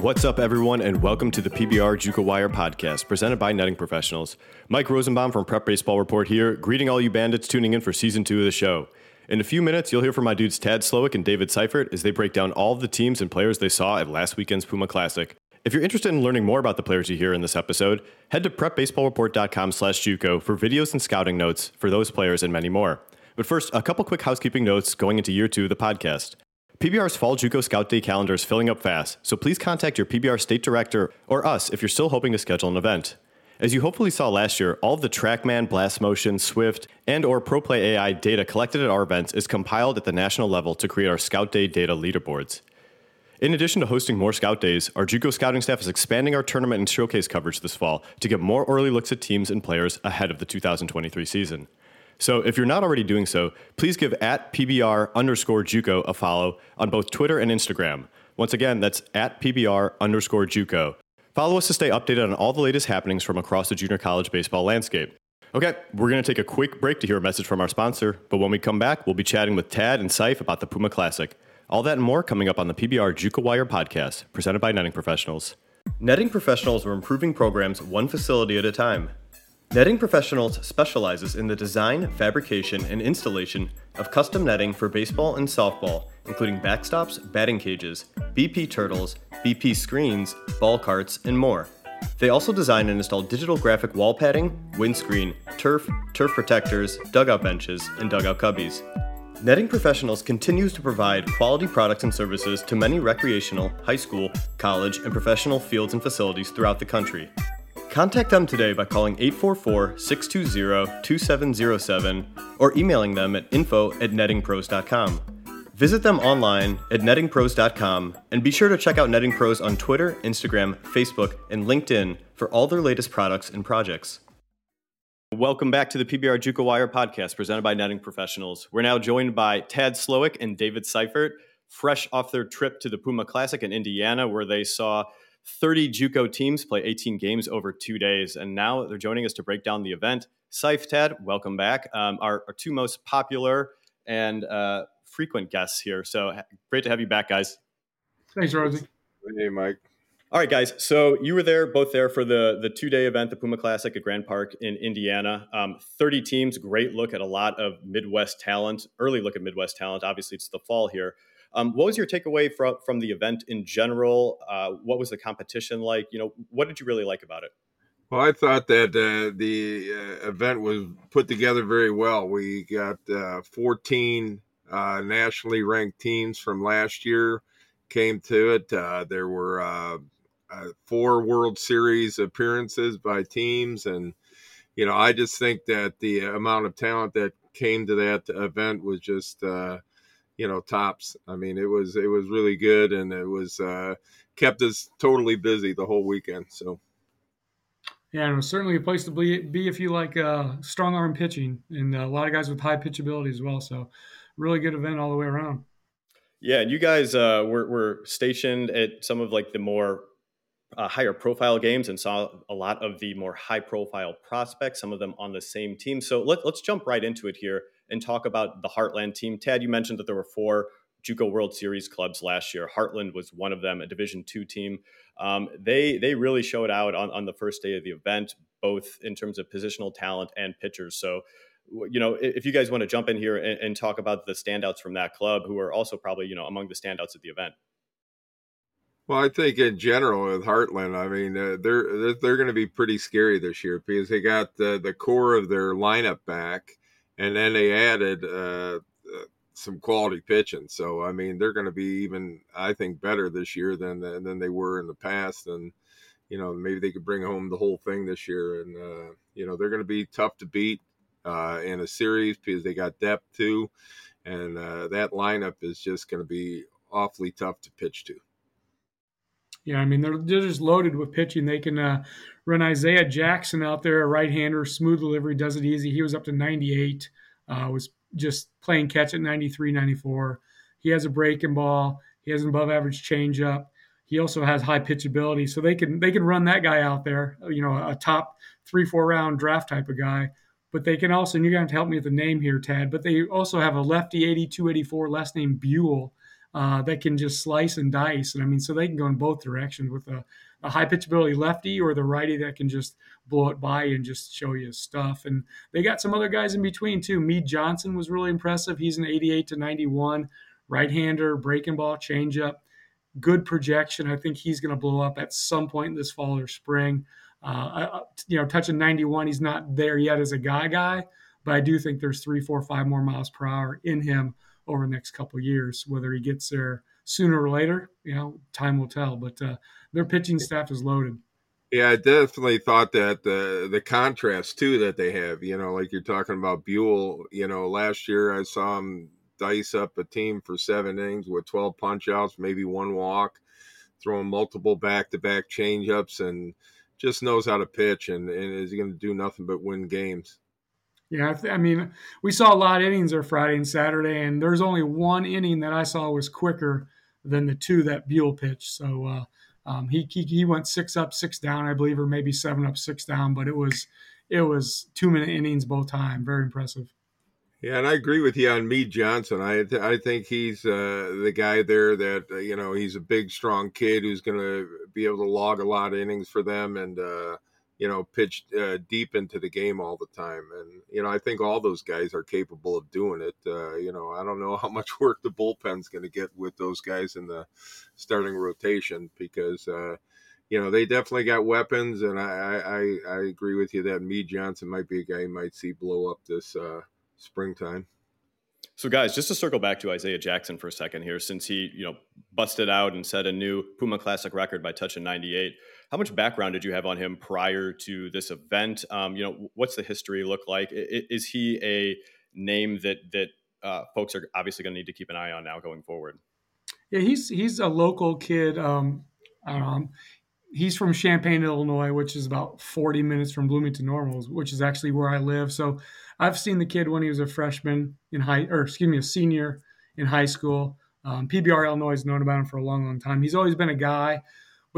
What's up, everyone, and welcome to the PBR JUCO Wire podcast presented by Netting Professionals. Mike Rosenbaum from Prep Baseball Report here, greeting all you bandits tuning in for season two of the show. In a few minutes, you'll hear from my dudes Tad Slowik and David Seifert as they break down all of the teams and players they saw at last weekend's Puma Classic. If you're interested in learning more about the players you hear in this episode, head to prepbaseballreport.com slash JUCO for videos and scouting notes for those players and many more. But first, a couple quick housekeeping notes going into year two of the podcast. PBR's Fall JUCO Scout Day calendar is filling up fast, so please contact your PBR state director or us if you're still hoping to schedule an event. As you hopefully saw last year, all of the TrackMan, Blast Motion, Swift, and or ProPlay AI data collected at our events is compiled at the national level to create our Scout Day data leaderboards. In addition to hosting more Scout Days, our JUCO scouting staff is expanding our tournament and showcase coverage this fall to get more early looks at teams and players ahead of the 2023 season. So if you're not already doing so, please give at PBR underscore JUCO a follow on both Twitter and Instagram. Once again, that's at PBR underscore JUCO. Follow us to stay updated on all the latest happenings from across the junior college baseball landscape. Okay, we're going to take a quick break to hear a message from our sponsor, but when we come back, we'll be chatting with Tad and Seif about the Puma Classic. All that and more coming up on the PBR JUCO Wire podcast, presented by Netting Professionals. Netting Professionals are improving programs one facility at a time. Netting Professionals specializes in the design, fabrication, and installation of custom netting for baseball and softball, including backstops, batting cages, BP turtles, BP screens, ball carts, and more. They also design and install digital graphic wall padding, windscreen, turf, turf protectors, dugout benches, and dugout cubbies. Netting Professionals continues to provide quality products and services to many recreational, high school, college, and professional fields and facilities throughout the country. Contact them today by calling 844 620 2707 or emailing them at info at nettingpros.com. Visit them online at nettingpros.com and be sure to check out Netting Pros on Twitter, Instagram, Facebook, and LinkedIn for all their latest products and projects. Welcome back to the PBR JUCO Wire podcast presented by Netting Professionals. We're now joined by Tad Slowik and David Seifert, fresh off their trip to the Puma Classic in Indiana, where they saw 30 JUCO teams play 18 games over two days, and now they're joining us to break down the event. Seif, Tad, welcome back. Um, our, our, two most popular and uh, frequent guests here. So great to have you back, guys. Thanks, Rosie. Hey, Mike. All right, guys. So you were there, both there for the the two day event, the Puma Classic at Grand Park in Indiana. Um, Thirty teams, great look at a lot of Midwest talent. Early look at Midwest talent. Obviously, it's the fall here. Um, what was your takeaway from from the event in general? Uh, what was the competition like? You know, what did you really like about it? Well, I thought that uh, the uh, event was put together very well. We got uh, 14 uh, nationally ranked teams from last year came to it. Uh, there were four World Series appearances by teams, and you know, I just think that the amount of talent that came to that event was just you know tops. I mean, it was it was really good, and it was uh, kept us totally busy the whole weekend. So. Yeah, and it was certainly a place to be, be if you like uh, strong arm pitching, and a lot of guys with high pitchability as well. So, really good event all the way around. Yeah, and you guys uh, were, were stationed at some of like the more uh, higher profile games and saw a lot of the more high profile prospects, some of them on the same team. So let, us jump right into it here and talk about the Heartland team. Tad, you mentioned that there were four JUCO World Series clubs last year. Heartland was one of them, a Division two team. Um, they they really showed out on, on the first day of the event, both in terms of positional talent and pitchers. So, you know, if you guys want to jump in here and, and talk about the standouts from that club, who are also probably you know among the standouts at the event. Well, I think in general with Heartland, I mean, uh, they're they're going to be pretty scary this year because they got the the core of their lineup back and then they added uh, uh, some quality pitching. So I mean, they're going to be even, I think, better this year than than they were in the past. And you know, maybe they could bring home the whole thing this year. And uh, you know, they're going to be tough to beat uh, in a series because they got depth too, and uh, that lineup is just going to be awfully tough to pitch to. Yeah, I mean they're, they're just loaded with pitching. They can uh, run Isaiah Jackson out there, a right-hander, smooth delivery, does it easy. He was up to 98, uh, was just playing catch at 93, 94. He has a breaking ball. He has an above-average changeup. He also has high pitchability, so they can they can run that guy out there. You know, a top three, four round draft type of guy. But they can also, and you're going to help me with the name here, Tad. But they also have a lefty 82, 84, last name Buell uh, that can just slice and dice. And I mean, so they can go in both directions with a, a high pitchability lefty or the righty that can just blow it by and just show you stuff. And they got some other guys in between too. Mead Johnson was really impressive. He's an 88 to 91 right hander, breaking ball, changeup, good projection. I think he's going to blow up at some point this fall or spring. Uh, you know, touching 91, he's not there yet as a guy guy, but I do think there's three, four, five more miles per hour in him over the next couple years. Whether he gets there sooner or later, you know, time will tell. But uh, their pitching staff is loaded. Yeah, I definitely thought that the the contrast too that they have, you know, like you're talking about Buell. You know, last year I saw him dice up a team for seven innings with 12 punch outs, maybe one walk, throwing multiple back to back changeups, and just knows how to pitch and, and is going to do nothing but win games. Yeah, I mean, we saw a lot of innings there Friday and Saturday, and there's only one inning that I saw was quicker than the two that Buell pitched. So uh, um, he, he, he went six up, six down, I believe, or maybe seven up, six down, but it was it was two minute innings both time. Very impressive. Yeah, and I agree with you on Mead Johnson. I th- I think he's uh, the guy there that uh, you know he's a big, strong kid who's going to be able to log a lot of innings for them and uh, you know pitch uh, deep into the game all the time. And you know I think all those guys are capable of doing it. Uh, you know I don't know how much work the bullpen's going to get with those guys in the starting rotation because uh, you know, they definitely got weapons, and I, I, I agree with you that Mead Johnson might be a guy you might see blow up this uh, springtime. So, guys, just to circle back to Isaiah Jackson for a second here, since he, you know, busted out and set a new Puma Classic record by touching 98. How much background did you have on him prior to this event? Um, you know, what's the history look like? Is he a name that that uh, folks are obviously going to need to keep an eye on now going forward? Yeah, he's he's a local kid. Um, um, he's from Champaign, Illinois, which is about 40 minutes from Bloomington Normals, which is actually where I live. So I've seen the kid when he was a freshman in high, or excuse me, a senior in high school. Um, PBR Illinois has known about him for a long, long time. He's always been a guy.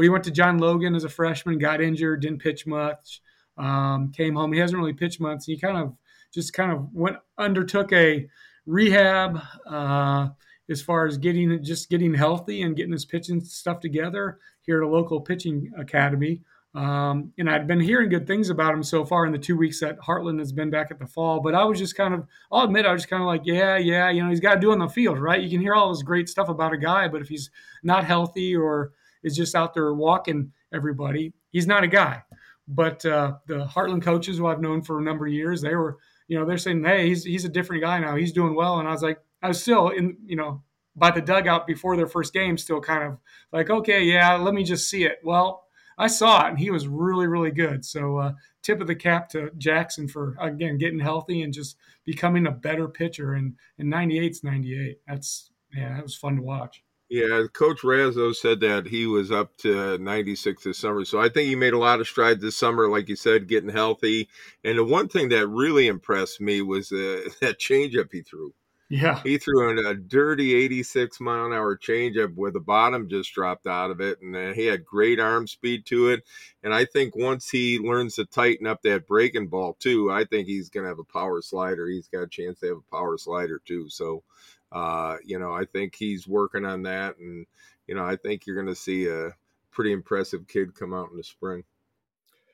But he went to John Logan as a freshman, got injured, didn't pitch much, um, came home. He hasn't really pitched much. He kind of just kind of went undertook a rehab uh, as far as getting just getting healthy and getting his pitching stuff together here at a local pitching academy. Um, and I'd been hearing good things about him so far in the two weeks that Heartland has been back at the fall. But I was just kind of, I'll admit, I was just kind of like, yeah, yeah, you know, he's got to do on the field, right? You can hear all this great stuff about a guy, but if he's not healthy or is just out there walking everybody, he's not a guy. But uh, the Heartland coaches, who I've known for a number of years, they were, you know, they're saying, hey, he's he's a different guy now. He's doing well. And I was like, I was still in, you know, by the dugout before their first game, still kind of like, okay, yeah, let me just see it. Well I saw it, and he was really, really good. So, uh, tip of the cap to Jackson for again getting healthy and just becoming a better pitcher. And and 98's 98. That's yeah, that was fun to watch. Yeah, Coach Razzo said that he was up to 96 this summer. So I think he made a lot of strides this summer, like you said, getting healthy. And the one thing that really impressed me was uh, that changeup he threw. Yeah. He threw in a dirty 86 mile an hour changeup where the bottom just dropped out of it. And uh, he had great arm speed to it. And I think once he learns to tighten up that breaking ball, too, I think he's going to have a power slider. He's got a chance to have a power slider, too. So, uh, you know, I think he's working on that. And, you know, I think you're going to see a pretty impressive kid come out in the spring.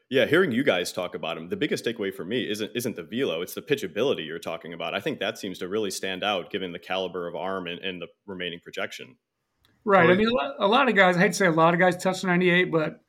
Yeah, hearing you guys talk about him, the biggest takeaway for me isn't isn't the velo; it's the pitchability you're talking about. I think that seems to really stand out, given the caliber of arm and, and the remaining projection. Right. I mean, a lot of guys. I hate to say a lot of guys touch 98, but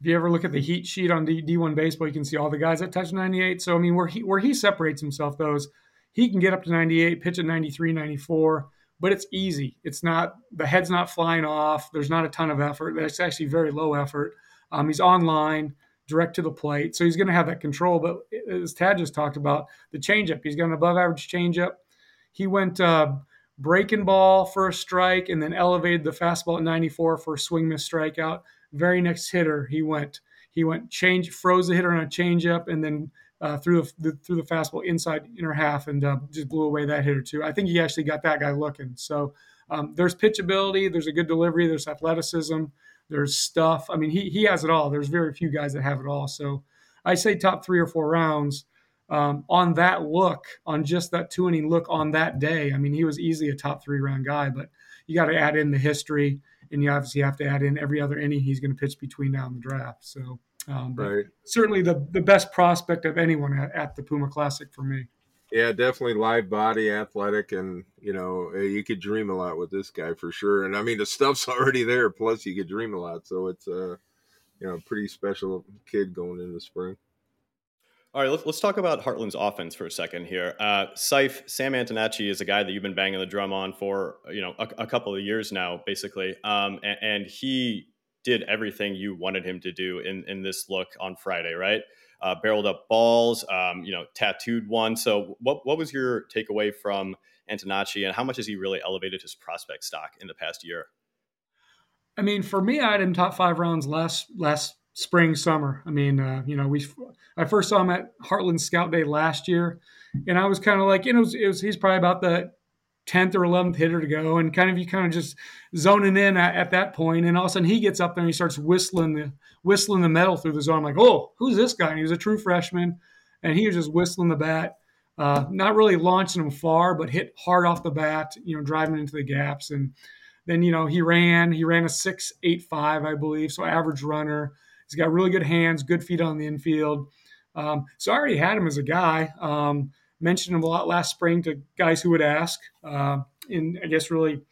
if you ever look at the heat sheet on D, D1 baseball, you can see all the guys that touch 98. So I mean, where he where he separates himself, those he can get up to 98, pitch at 93, 94, but it's easy. It's not the head's not flying off. There's not a ton of effort. It's actually very low effort. Um, he's online direct to the plate. So he's going to have that control. But as Tad just talked about, the changeup, he's got an above average changeup. He went uh, breaking ball for a strike and then elevated the fastball at 94 for a swing miss strikeout. Very next hitter, he went he went change froze the hitter on a changeup and then uh, threw the, threw the fastball inside inner half and uh, just blew away that hitter too. I think he actually got that guy looking. So um, there's pitchability, there's a good delivery, there's athleticism. There's stuff. I mean, he he has it all. There's very few guys that have it all. So I say top three or four rounds um, on that look, on just that two inning look on that day. I mean, he was easily a top three round guy. But you got to add in the history, and you obviously have to add in every other inning he's going to pitch between now and the draft. So, um, right. certainly the the best prospect of anyone at, at the Puma Classic for me. Yeah, definitely live body, athletic, and you know you could dream a lot with this guy for sure. And I mean the stuff's already there. Plus, you could dream a lot. So it's a uh, you know pretty special kid going into spring. All right, let's, let's talk about Heartland's offense for a second here. Uh, Seif, Sam Antonacci is a guy that you've been banging the drum on for you know a, a couple of years now, basically, um, and, and, he did everything you wanted him to do in in this look on Friday, right? Uh, barreled up balls, um, you know, tattooed one. So, what what was your takeaway from Antonacci, and how much has he really elevated his prospect stock in the past year? I mean, for me, I had him top five rounds last last spring, summer. I mean, uh, you know, we I first saw him at Heartland Scout Day last year, and I was kind of like, you know, it was, it was, he's probably about the tenth or eleventh hitter to go, and kind of you kind of just zoning in at, at, that point, and all of a sudden he gets up there and he starts whistling the whistling the metal through the zone. I'm like, oh, who's this guy? And he was a true freshman, and he was just whistling the bat. Uh, not really launching him far, but hit hard off the bat, you know, driving into the gaps. And then, you know, he ran, he ran a six eight five, I believe. So average runner. He's got really good hands, good feet on the infield. Um, so I already had him as a guy. Um, mentioned him a lot last spring to guys who would ask. Uh, and I guess really,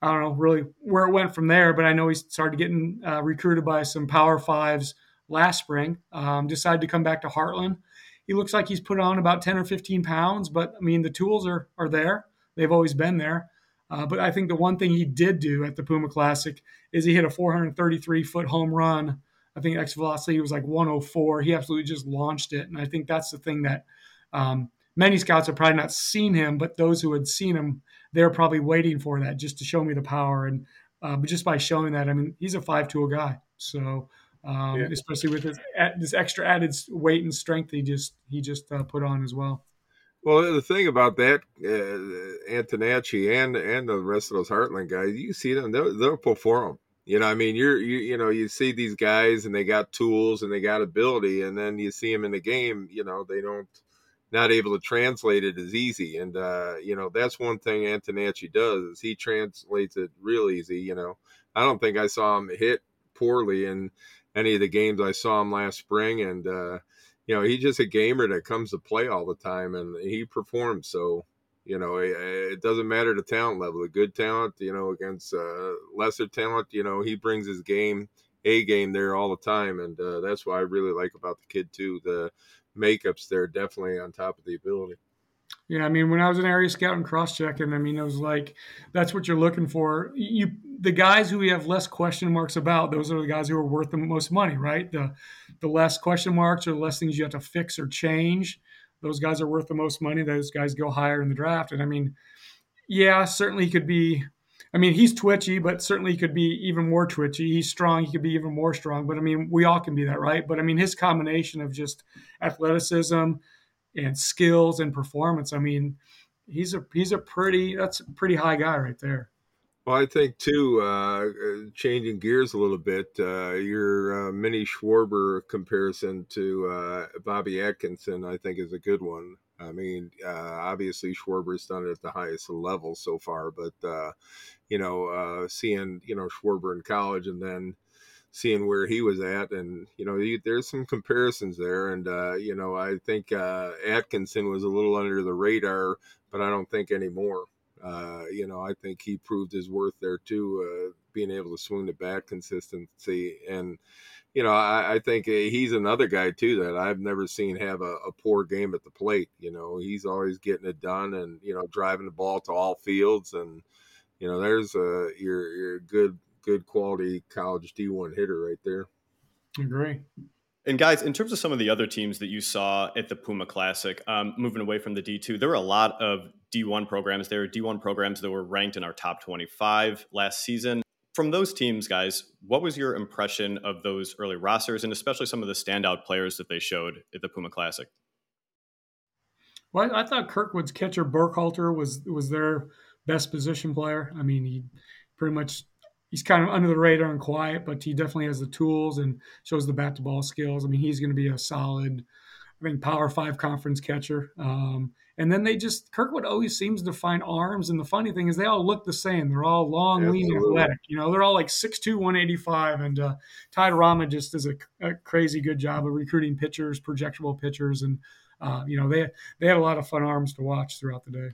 I don't know really where it went from there, but I know he started getting uh, recruited by some Power Fives last spring. Um, decided to come back to Heartland. He looks like he's put on about 10 or 15 pounds, but I mean, the tools are, are there. They've always been there. Uh, but I think the one thing he did do at the Puma Classic is he hit a 433 foot home run I think X velocity was like 104. He absolutely just launched it, and I think that's the thing that um, many scouts have probably not seen him, but those who had seen him, they're probably waiting for that just to show me the power. And uh, but just by showing that, I mean, he's a five-tool guy, so um, yeah. especially with this, this extra added weight and strength he just he just uh, put on as well. Well, the thing about that, uh, Antonacci and and the rest of those Heartland guys, you see them; they'll, they'll perform. You know, I mean, you're you you know, you see these guys and they got tools and they got ability, and then you see them in the game. You know, they don't not able to translate it as easy, and uh, you know that's one thing Antonacci does is he translates it real easy. You know, I don't think I saw him hit poorly in any of the games I saw him last spring, and uh, you know he's just a gamer that comes to play all the time, and he performs. So you know, it doesn't matter the talent level. The good talent, you know, against uh, lesser talent, you know, he brings his game, a game there all the time, and uh, that's what I really like about the kid too. The makeups there definitely on top of the ability. Yeah, I mean, when I was an area scout and cross checking, I mean, it was like that's what you're looking for. You the guys who we have less question marks about, those are the guys who are worth the most money, right? The the less question marks or the less things you have to fix or change those guys are worth the most money. Those guys go higher in the draft. And I mean, yeah, certainly could be. I mean, he's twitchy, but certainly he could be even more twitchy. He's strong. He could be even more strong. But I mean, we all can be that, right? But I mean, his combination of just athleticism and skills and performance. I mean, he's a he's a pretty that's a pretty high guy right there. Well, I think too, uh, uh, changing gears a little bit, uh, your uh, Mini Schwarber comparison to uh, Bobby Atkinson, I think, is a good one. I mean, uh, obviously Schwarber's done it at the highest level so far, but you know, seeing you know Schwarber in college and then seeing where he was at, and you know, there's some comparisons there, and you know, I think Atkinson was a little under the radar, but I don't think anymore. Uh, you know, I think he proved his worth there too, uh, being able to swing the bat consistency. And, you know, I, I, think uh, he's another guy too that I've never seen have a, a, poor game at the plate. You know, he's always getting it done and, you know, driving the ball to all fields. And, you know, there's a, your, your good, good quality college D1 hitter right there. Agree. And guys, in terms of some of the other teams that you saw at the Puma Classic, um, moving away from the D2, there were a lot of D1 programs. There were D1 programs that were ranked in our top 25 last season. From those teams, guys, what was your impression of those early rosters and especially some of the standout players that they showed at the Puma Classic? Well, I, thought Kirkwood's catcher Burkhalter was was their best position player. I mean, he pretty much he's kind of under the radar and quiet, but he definitely has the tools and shows the bat to ball skills. I mean, he's going to be a solid, I think, Power Five conference catcher. Um, And then they just Kirkwood always seems to find arms. And the funny thing is they all look the same. They're all long, lean, athletic. You know, they're all like 6'2", 185. And uh, Todd Rima just does a, a, crazy good job of recruiting pitchers, projectable pitchers, and uh, you know they they had a lot of fun arms to watch throughout the day.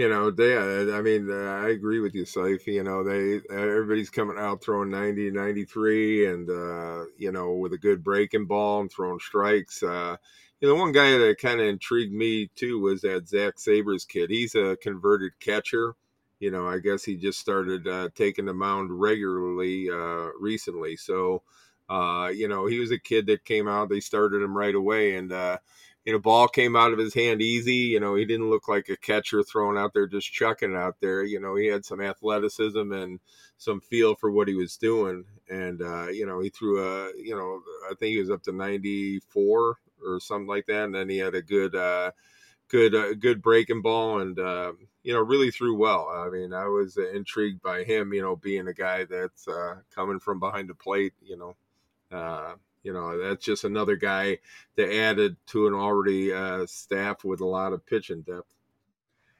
You know, they. I mean, uh, I agree with you, Seif. You know, they everybody's coming out throwing 90, 93, and uh, you know, with a good breaking ball and throwing strikes. Uh, you know, one guy that kind of intrigued me too was that Zach Sabers kid. He's a converted catcher. You know, I guess he just started uh, taking the mound regularly uh, recently. So, uh, you know, he was a kid that came out. They started him right away, and uh, you know, ball came out of his hand easy. You know, he didn't look like a catcher thrown out there just chucking out there. You know, he had some athleticism and some feel for what he was doing. And uh, you know, he threw a, you know, I think he was up to 94 or something like that. And then he had a good, uh, good, uh, good breaking ball, and uh, you know, really threw well. I mean, I was intrigued by him. You know, being a guy that's uh, coming from behind the plate. You know, uh, you know, that's just another guy that added to an already uh, staff with a lot of pitching depth.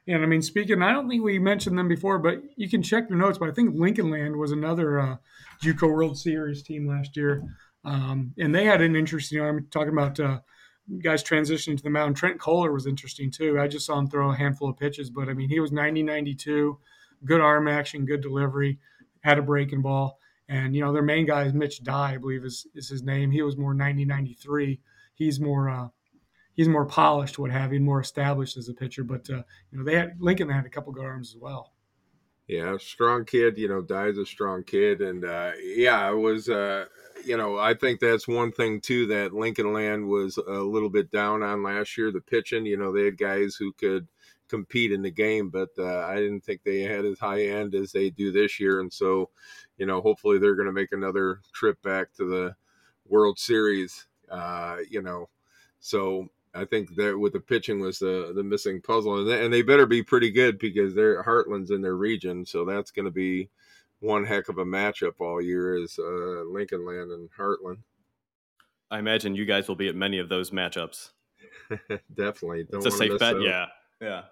And I mean, speaking, I don't think we mentioned them before, but you can check your notes. But I think Lincoln Land was another uh, JUCO World Series team last year, um, and they had an interesting arm. Talking about uh, guys transitioning to the mound. Trent Kohler was interesting too. I just saw him throw a handful of pitches, but I mean, he was 90 92, good arm action, good delivery, had a breaking ball. And, you know, their main guy is Mitch Dye, I believe is, is his name. He was more 90 93. He's more, uh, he's more polished, what have you, more established as a pitcher. But, uh, you know, they had Lincoln had a couple good arms as well. Yeah, strong kid. You know, Dye's a strong kid, and uh, yeah, it was. Uh, you know, I think that's one thing too that Lincoln Land was a little bit down on last year. The pitching, you know, they had guys who could compete in the game, but uh, I didn't think they had as high end as they do this year. And so, you know, hopefully they're going to make another trip back to the World Series. Uh, you know, so I think that with the pitching was the the missing puzzle, and they, and they better be pretty good because they're Heartland's in their region, so that's going to be one heck of a matchup all year is uh, Lincoln Land and Heartland. I imagine you guys will be at many of those matchups. Definitely, Don't it's a safe bet. Out. Yeah, yeah.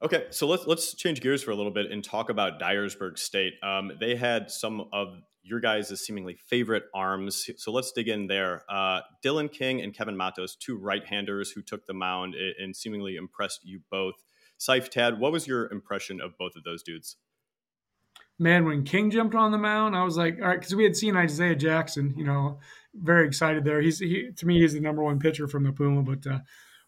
Okay, so let's let's change gears for a little bit and talk about Dyersburg State. Um, they had some of your guys' seemingly favorite arms, so let's dig in there. Uh, Dylan King and Kevin Matos, two right-handers who took the mound and seemingly impressed you both. Seif Tad, what was your impression of both of those dudes? man, when King jumped on the mound, I was like, all right, because we had seen Isaiah Jackson, you know, very excited there. He's he, to me, he's the number one pitcher from the Puma. But uh,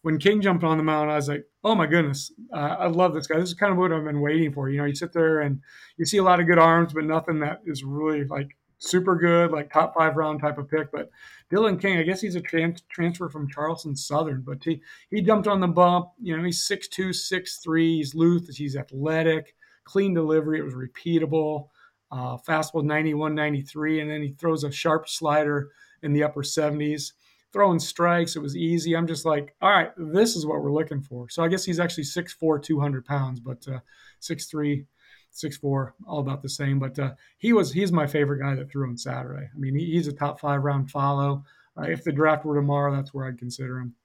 when King jumped on the mound, I was like, oh my goodness, uh, I love this guy. This is kind of what I've been waiting for. You know, you sit there and you see a lot of good arms, but nothing that is really like super good, like top five round type of pick. But Dylan King, I guess he's a trans- transfer from Charleston Southern, but he he jumped on the bump. You know, he's 6'2", 6'3", he's loose, he's athletic clean delivery. It was repeatable. Uh, fastball 91, 93, and then he throws a sharp slider in the upper 70s. Throwing strikes, it was easy. I'm just like, all right, this is what we're looking for. So I guess he's actually 6'4, 200 pounds, but uh, 6'3, 6'4, all about the same. But uh, he was he's my favorite guy that threw on Saturday. I mean, he, he's a top five round follow. Uh, if the draft were tomorrow, that's where I'd consider him.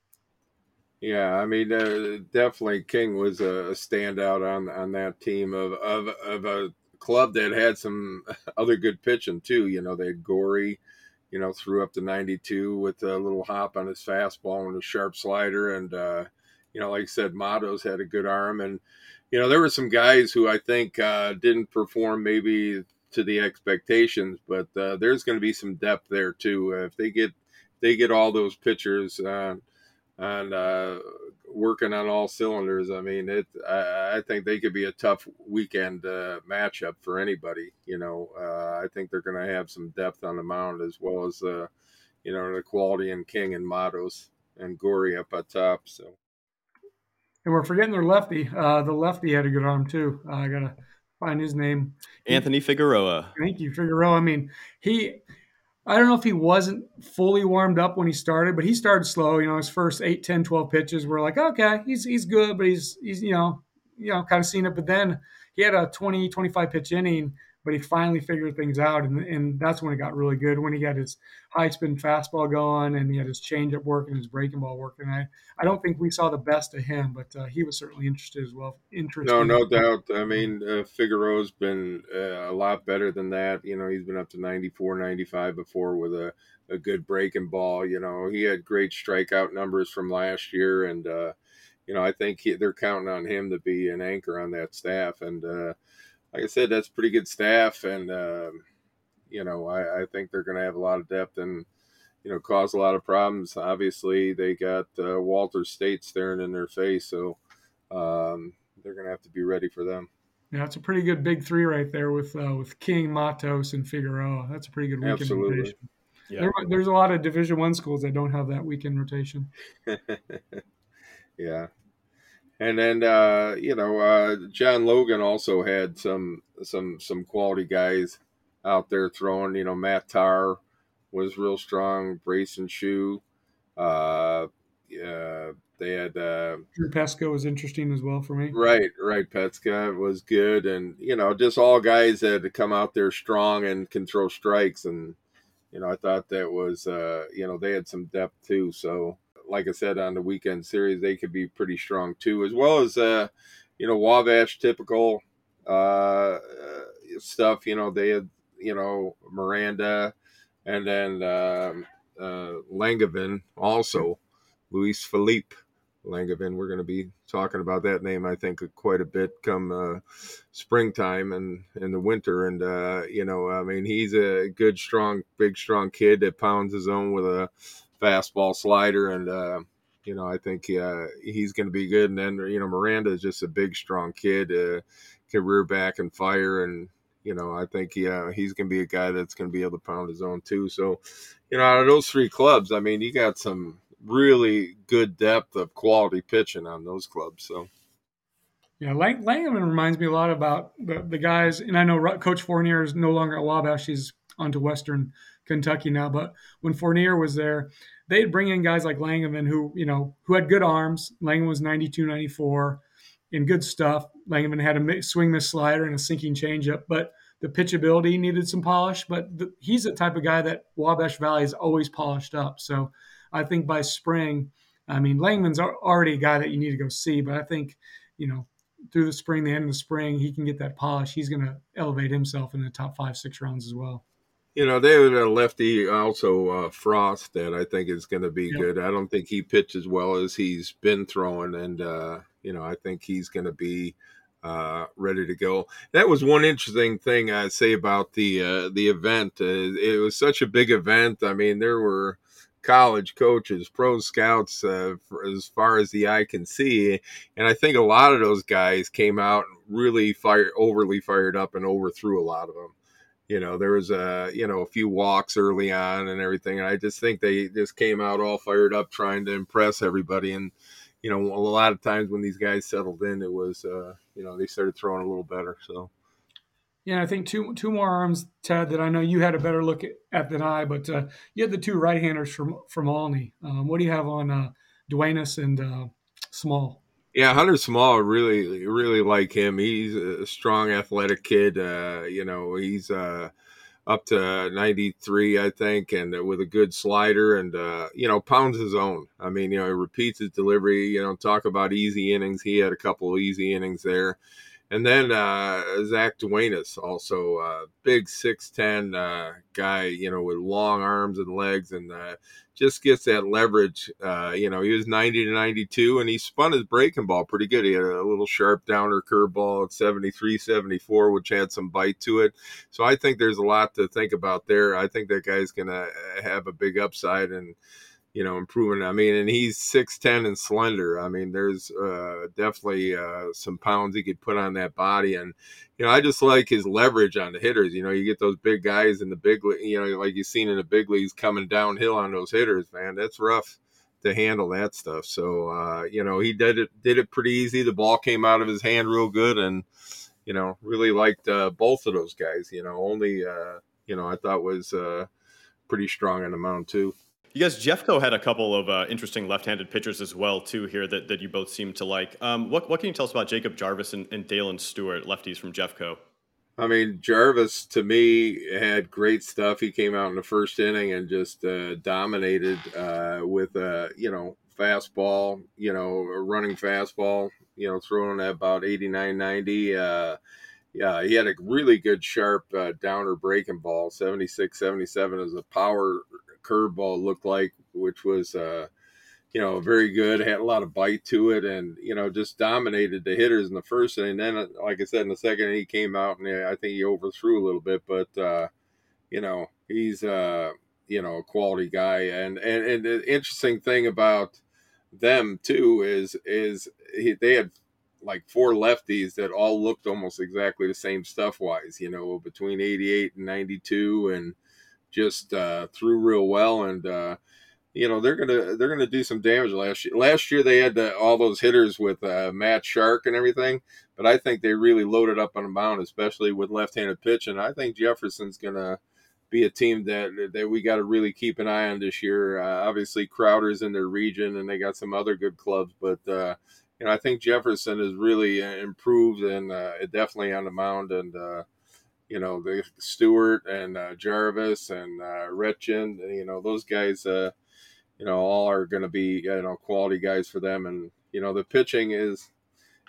Yeah, I mean, uh, definitely King was a standout on on that team of of of a club that had some other good pitching too. You know, they had Gory, you know, threw up to 92 with a little hop on his fastball and a sharp slider, and uh, you know, like I said, Matos had a good arm, and you know, there were some guys who I think uh, didn't perform maybe to the expectations, but uh, there's going to be some depth there too. if they get they get all those pitchers. Uh, and uh, working on all cylinders. I mean, it. I, I, think they could be a tough weekend uh, matchup for anybody. You know, uh, I think they're going to have some depth on the mound as well as, uh, you know, the quality in King and Matos and Gory up at top. So. And we're forgetting their lefty. Uh, the lefty had a good arm too. I gotta find his name. Anthony Figueroa. Thank you, Figueroa. I mean, he I don't know if he wasn't fully warmed up when he started, but he started slow. You know, his first 8, 10, 12 pitches were like, okay, he's he's good, but he's he's you know, you know, kind of seen it. But then he had a 20, 25 pitch inning, but he finally figured things out, and, and that's when it got really good. When he got his high spin fastball going, and he had his changeup working, his breaking ball working. I I don't think we saw the best of him, but uh, he was certainly interested as well. Interested. No, no doubt. I mean, uh, Figueroa's been uh, a lot better than that. You know, he's been up to 94, 95 before with a a good breaking ball. You know, he had great strikeout numbers from last year, and uh, you know, I think he, they're counting on him to be an anchor on that staff. And uh, like I said, that's pretty good staff, and uh, you know, I, I think they're going to have a lot of depth and you know cause a lot of problems. Obviously, they got uh, Walters State staring in their face, so um, they're going to have to be ready for them. Yeah, it's a pretty good big three right there with uh, with King, Matos, and Figueroa. That's a pretty good weekend Absolutely. rotation. Yeah. There, there's a lot of Division One schools that don't have that weekend rotation. yeah, and then uh, you know uh, John Logan also had some some some quality guys out there throwing. You know Matt Tarr was real strong. Brayson Shoe. Uh, yeah, they had uh, Drew Pesca was interesting as well for me. Right, right. Pesca was good, and you know just all guys that come out there strong and can throw strikes, and you know I thought that was uh, you know they had some depth too. So like I said on the weekend series, they could be pretty strong too, as well as uh, you know Wabash typical uh, stuff. You know they had you know Miranda, and then um, uh, Langevin also, Luis Felipe Langevin. We're going to be talking about that name, I think, quite a bit come uh, springtime and in the winter. And uh, you know, I mean, he's a good, strong, big, strong kid that pounds his own with a fastball slider, and uh, you know I think uh, he's going to be good. And then you know Miranda is just a big, strong kid, uh, can rear back and fire, and you know I think yeah he's going to be a guy that's going to be able to pound his own too. So you know out of those three clubs, I mean you got some really good depth of quality pitching on those clubs. So. Yeah, Lang- Langman reminds me a lot about the, the guys, and I know Coach Fournier is no longer at Wabash; he's on to Western Kentucky now. But when Fournier was there, they'd bring in guys like Langevin who, you know, who had good arms. Langevin was 92, 94 in good stuff. Langevin had a swing miss slider and a sinking changeup, but the pitchability needed some polish. But the, he's the type of guy that Wabash Valley is always polished up. So I think by spring, I mean, Langman's already a guy that you need to go see, but I think, you know, through the spring, the end of the spring, he can get that polish. He's going to elevate himself in the top five, six rounds as well. You know, they have a lefty also uh, Frost that I think is going to be good. I don't think he pitched as well as he's been throwing, and uh, you know, I think he's going to be uh, ready to go. That was one interesting thing I'd say about the uh, the event. Uh, it was such a big event. I mean, there were college coaches, pro scouts, uh, as far as the eye can see, and I think a lot of those guys came out really fire overly fired up and overthrew a lot of them you know there was a you know a few walks early on and everything and i just think they just came out all fired up trying to impress everybody and you know a lot of times when these guys settled in it was uh you know they started throwing a little better so yeah, I think two two more arms, Tad, that I know you had a better look at, than I, but uh, you had the two right-handers from from Olney. Um, what do you have on uh, Duenas and uh, Small? Yeah, Hunter Small really really like him. He's a strong, athletic kid. Uh, you know, he's uh, up to 93, I think, and with a good slider and, uh, you know, pounds his own. I mean, you know, he repeats his delivery. You know, talk about easy innings. He had a couple of easy innings there. And then uh, Zach Duenas, also a big 6'10 uh, guy, you know, with long arms and legs and uh, just gets that leverage. Uh, you know, he was 90 to 92 and he spun his breaking ball pretty good. He had a little sharp downer curveball at 73, 74, which had some bite to it. So I think there's a lot to think about there. I think that guy's going to have a big upside and, you know, improving. I mean, and he's six ten and slender. I mean, there's uh, definitely uh, some pounds he could put on that body, and you know, I just like his leverage on the hitters. You know, you get those big guys in the big, you know, like you've seen in the big leagues coming downhill on those hitters. Man, that's rough to handle that stuff. So, uh, you know, he did it did it pretty easy. The ball came out of his hand real good, and you know, really liked uh, both of those guys. You know, Olney uh, you know I thought was uh, pretty strong on the mound too. You guys, Jeffco had a couple of uh, interesting left-handed pitchers as well too here that, that you both seem to like. Um, what, what can you tell us about Jacob Jarvis and, and Dalen Stewart, lefties from Jeffco? I mean, Jarvis to me had great stuff. He came out in the first inning and just uh, dominated uh, with a you know fastball, you know, a running fastball, you know, throwing at about 89, 90. Uh, yeah, he had a really good sharp uh, downer breaking ball, 76, 77 as a power curveball looked like, which was uh, you know, very good, had a lot of bite to it, and you know, just dominated the hitters in the first. And then, like I said, in the second, he came out and I think he overthrew a little bit, but uh, you know, he's uh, you know a quality guy. And and and the interesting thing about them too is is he, they had like four lefties that all looked almost exactly the same stuff wise, you know, between 88 and 92 and just uh, threw real well. And, uh, you know they're gonna they're gonna do some damage last year. Last year they had the, all those hitters with uh, Matt Shark and everything, but I think they really loaded up on the mound, especially with left-handed pitch. And I think Jefferson's gonna be a team that that we got to really keep an eye on this year. Uh, obviously, Crowder's in their region, and they got some other good clubs, but uh, you know I think Jefferson has really uh, improved and uh, definitely on the mound and. Uh, you know the Stewart and Jarvis and uh, Retchen, you know those guys you know, all are going to be you know quality guys for them, and you know the pitching is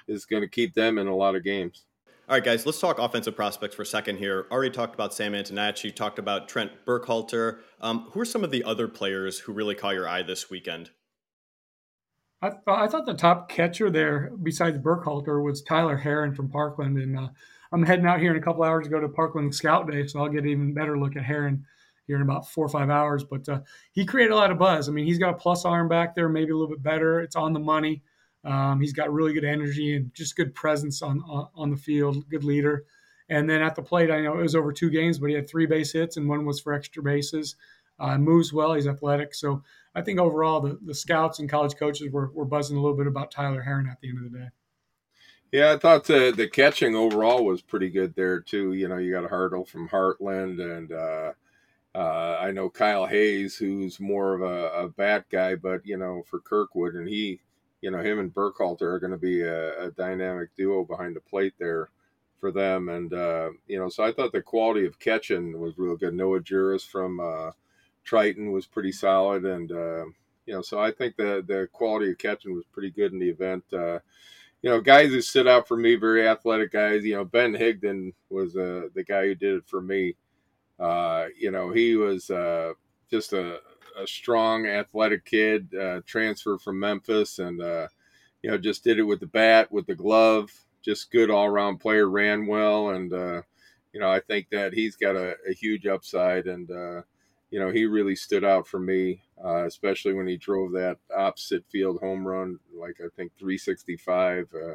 is going to keep them in a lot of games. All right, guys, let's talk offensive prospects for a second here. Already talked about Sam Antonacci, talked about Trent Burkhalter. Um, who are some of the other players who really caught your eye this weekend? I, th- I thought the top catcher there, besides Burkhalter, was Tyler Herron from Parkland, and uh, I'm heading out here in a couple hours to go to Parkland Scout Day, so I'll get an even better look at Herron here in about four or five hours. But uh, he created a lot of buzz. I mean, he's got a plus arm back there, maybe a little bit better. It's on the money. Um, he's got really good energy and just good presence on, on, on the field, good leader. And then at the plate, I know it was over two games, but he had three base hits and one was for extra bases. Uh, moves well. He's athletic. So I think overall the, the scouts and college coaches were, were buzzing a little bit about Tyler Herron at the end of the day. Yeah, I thought the, the catching overall was pretty good there too. You know, you got Hartle from Heartland and uh, uh, I know Kyle Hayes, who's more of a, a, bat guy, but you know, for Kirkwood, and he, you know, him and Burkhalter are going to be a, a, dynamic duo behind the plate there for them. And uh, you know, so I thought the quality of catching was real good. Noah Juris from uh, Triton was pretty solid, and uh, you know, so I think the the quality of catching was pretty good in the event. You know, guys who stood out for me, very athletic guys. You know, Ben Higdon was uh, the guy who did it for me uh, you know, he was uh, just a, a, strong, athletic kid, uh, transfer from Memphis, and uh, you know, just did it with the bat, with the glove. Just good all around player, ran well, and uh, you know, I think that he's got a, a huge upside, and uh, you know, he really stood out for me, uh, especially when he drove that opposite field home run, like I think 365 uh,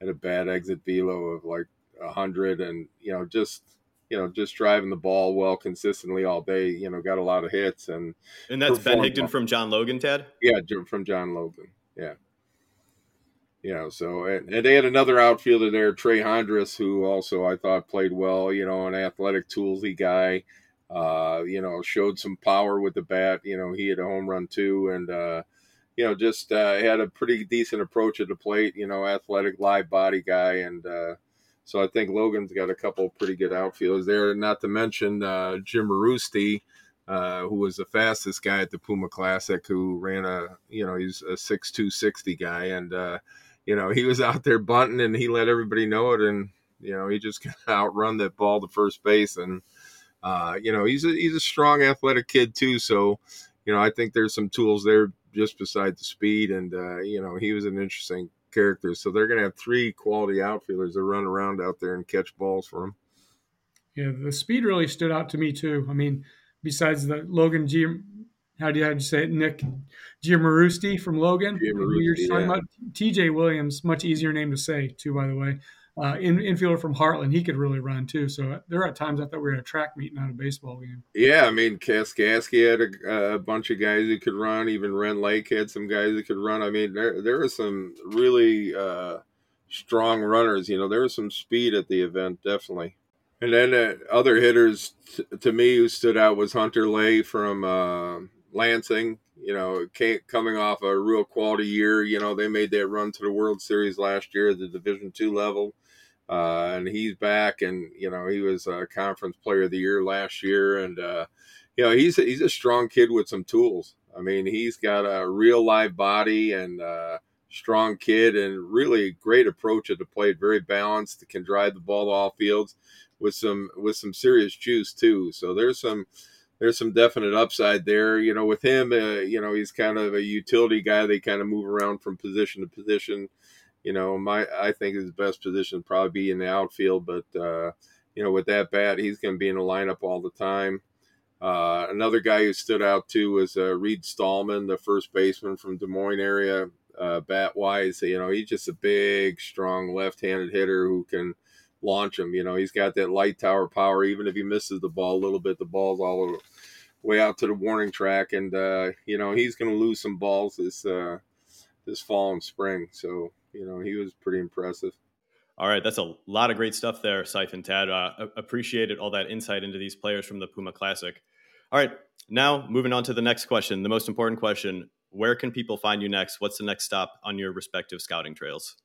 at a bad exit velo of like 100, and you know, just you know, just driving the ball well consistently all day, you know, got a lot of hits and And that's Ben Higdon well. from John Logan, Tad? Yeah, from John Logan. Yeah. You know, so and, and they had another outfielder there, Trey Hondras, who also I thought played well, you know, an athletic toolsy guy. Uh, you know, showed some power with the bat. You know, he had a home run too, and uh, you know, just uh, had a pretty decent approach at the plate. You know, athletic, live body guy, and uh, so I think Logan's got a couple pretty good outfielders there. Not to mention uh, Giamarusti, uh, who was the fastest guy at the Puma Classic, who ran a you know he's a six two sixty guy, and you know he was out there bunting and he let everybody know it, and you know he just kind of outrun that ball to first base, and uh, you know he's a he's a strong athletic kid too. So you know I think there's some tools there just beside the speed, and uh, you know he was an interesting character. So they're going to have three quality outfielders that run around out there and catch balls for them. Yeah, the speed really stood out to me too. I mean, besides the Logan G, how do you, how do you say it, Nick Giamarusti from Logan? Giamarusti, You're talking yeah. about TJ Williams, much easier name to say too, by the way uh, in, infielder from Heartland, he could really run too. So there are times I thought we were at a track meet, not a baseball game. Yeah, I mean, Kaskaskia had a, a, bunch of guys who could run. Even Rend Lake had some guys that could run. I mean, there there were some really uh, strong runners. You know, there was some speed at the event, definitely. And then uh, other hitters t- to me who stood out was Hunter Lay from uh, Lansing. You know, coming off a real quality year. You know, they made that run to the World Series last year at the Division two level uh, and he's back. And you know, he was a conference player of the year last year, and uh, you know, he's a, he's a strong kid with some tools. I mean, he's got a real live body and uh, strong kid, and really great approach at the plate. Very balanced, can drive the ball to all fields with some with some serious juice too. So there's some there's some definite upside there. You know, with him, uh, you know, he's kind of a utility guy. They kind of move around from position to position. You know, my I think his best position would probably be in the outfield, but uh, you know, with that bat, he's going to be in the lineup all the time. Uh, another guy who stood out too was uh, Reed Stallman, the first baseman from Des Moines area. Uh, bat wise, you know, he's just a big, strong left-handed hitter who can launch him. You know, he's got that light tower power. Even if he misses the ball a little bit, the ball's all the way out to the warning track, and uh, you know he's going to lose some balls this uh, this fall and spring. So you know he was pretty impressive. All right, that's a lot of great stuff there, Siphon and Tad. Uh, appreciated all that insight into these players from the Puma Classic. All right, now moving on to the next question, the most important question: Where can people find you next? What's the next stop on your respective scouting trails?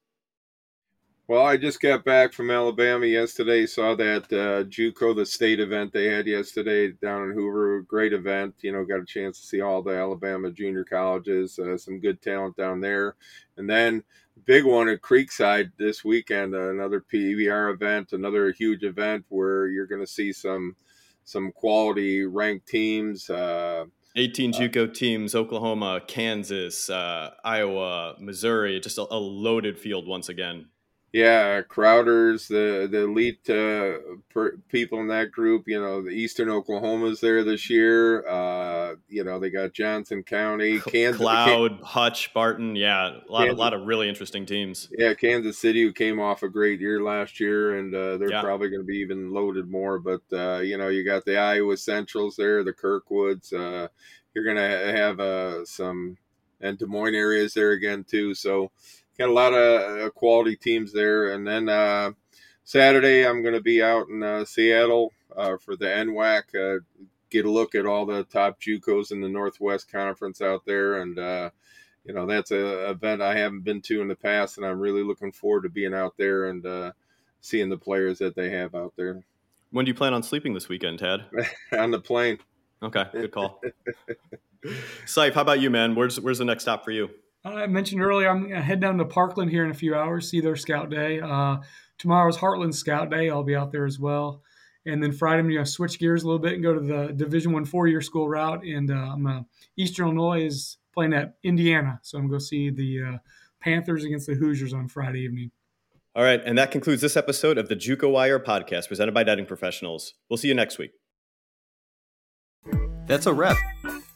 Well, I just got back from Alabama yesterday. Saw that uh, JUCO, the state event they had yesterday down in Hoover. Great event. You know, got a chance to see all the Alabama junior colleges. Uh, some good talent down there. And then big one at Creekside this weekend. Uh, another PBR event, another huge event where you're going to see some some quality ranked teams. Uh, 18 uh, JUCO teams: Oklahoma, Kansas, uh, Iowa, Missouri. Just a, a loaded field once again. Yeah, Crowder's the the elite uh, per, people in that group. You know, the Eastern Oklahoma's there this year. Uh, you know, they got Johnson County, Kansas, Cloud, Can- Hutch, Barton. Yeah, a lot, Kansas, a lot of really interesting teams. Yeah, Kansas City, who came off a great year last year, and uh, they're yeah. probably going to be even loaded more. But uh, you know, you got the Iowa Centrals there, the Kirkwoods. Uh, you're going to have uh, some and Des Moines areas there again too. So got a lot of uh, quality teams there. And then uh, Saturday, I'm going to be out in uh, Seattle uh, for the NWAC. Uh, get a look at all the top JUCOs in the Northwest Conference out there, and uh, you know that's a event I haven't been to in the past, and I'm really looking forward to being out there and seeing the players that they have out there. When do you plan on sleeping this weekend, Tad? on the plane. Okay, good call. Seif, how about you, man? Where's where's the next stop for you? I mentioned earlier, I'm going to head down to Parkland here in a few hours, see their scout day. Uh, tomorrow's Heartland Scout Day. I'll be out there as well. And then Friday, I'm going to switch gears a little bit and go to the Division One four year school route. And uh, uh, Eastern Illinois is playing at Indiana, so I'm going to see the uh, Panthers against the Hoosiers on Friday evening. All right, and that concludes this episode of the JUCO Wire podcast presented by Netting Professionals. We'll see you next week. That's a wrap.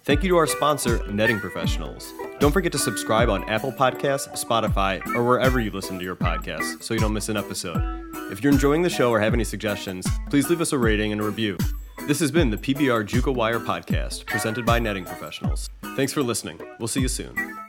Thank you to our sponsor, Netting Professionals. Don't forget to subscribe on Apple Podcasts, Spotify, or wherever you listen to your podcasts so you don't miss an episode. If you're enjoying the show or have any suggestions, please leave us a rating and a review. This has been the PBR JUCO Wire podcast, presented by Netting Professionals. Thanks for listening. We'll see you soon.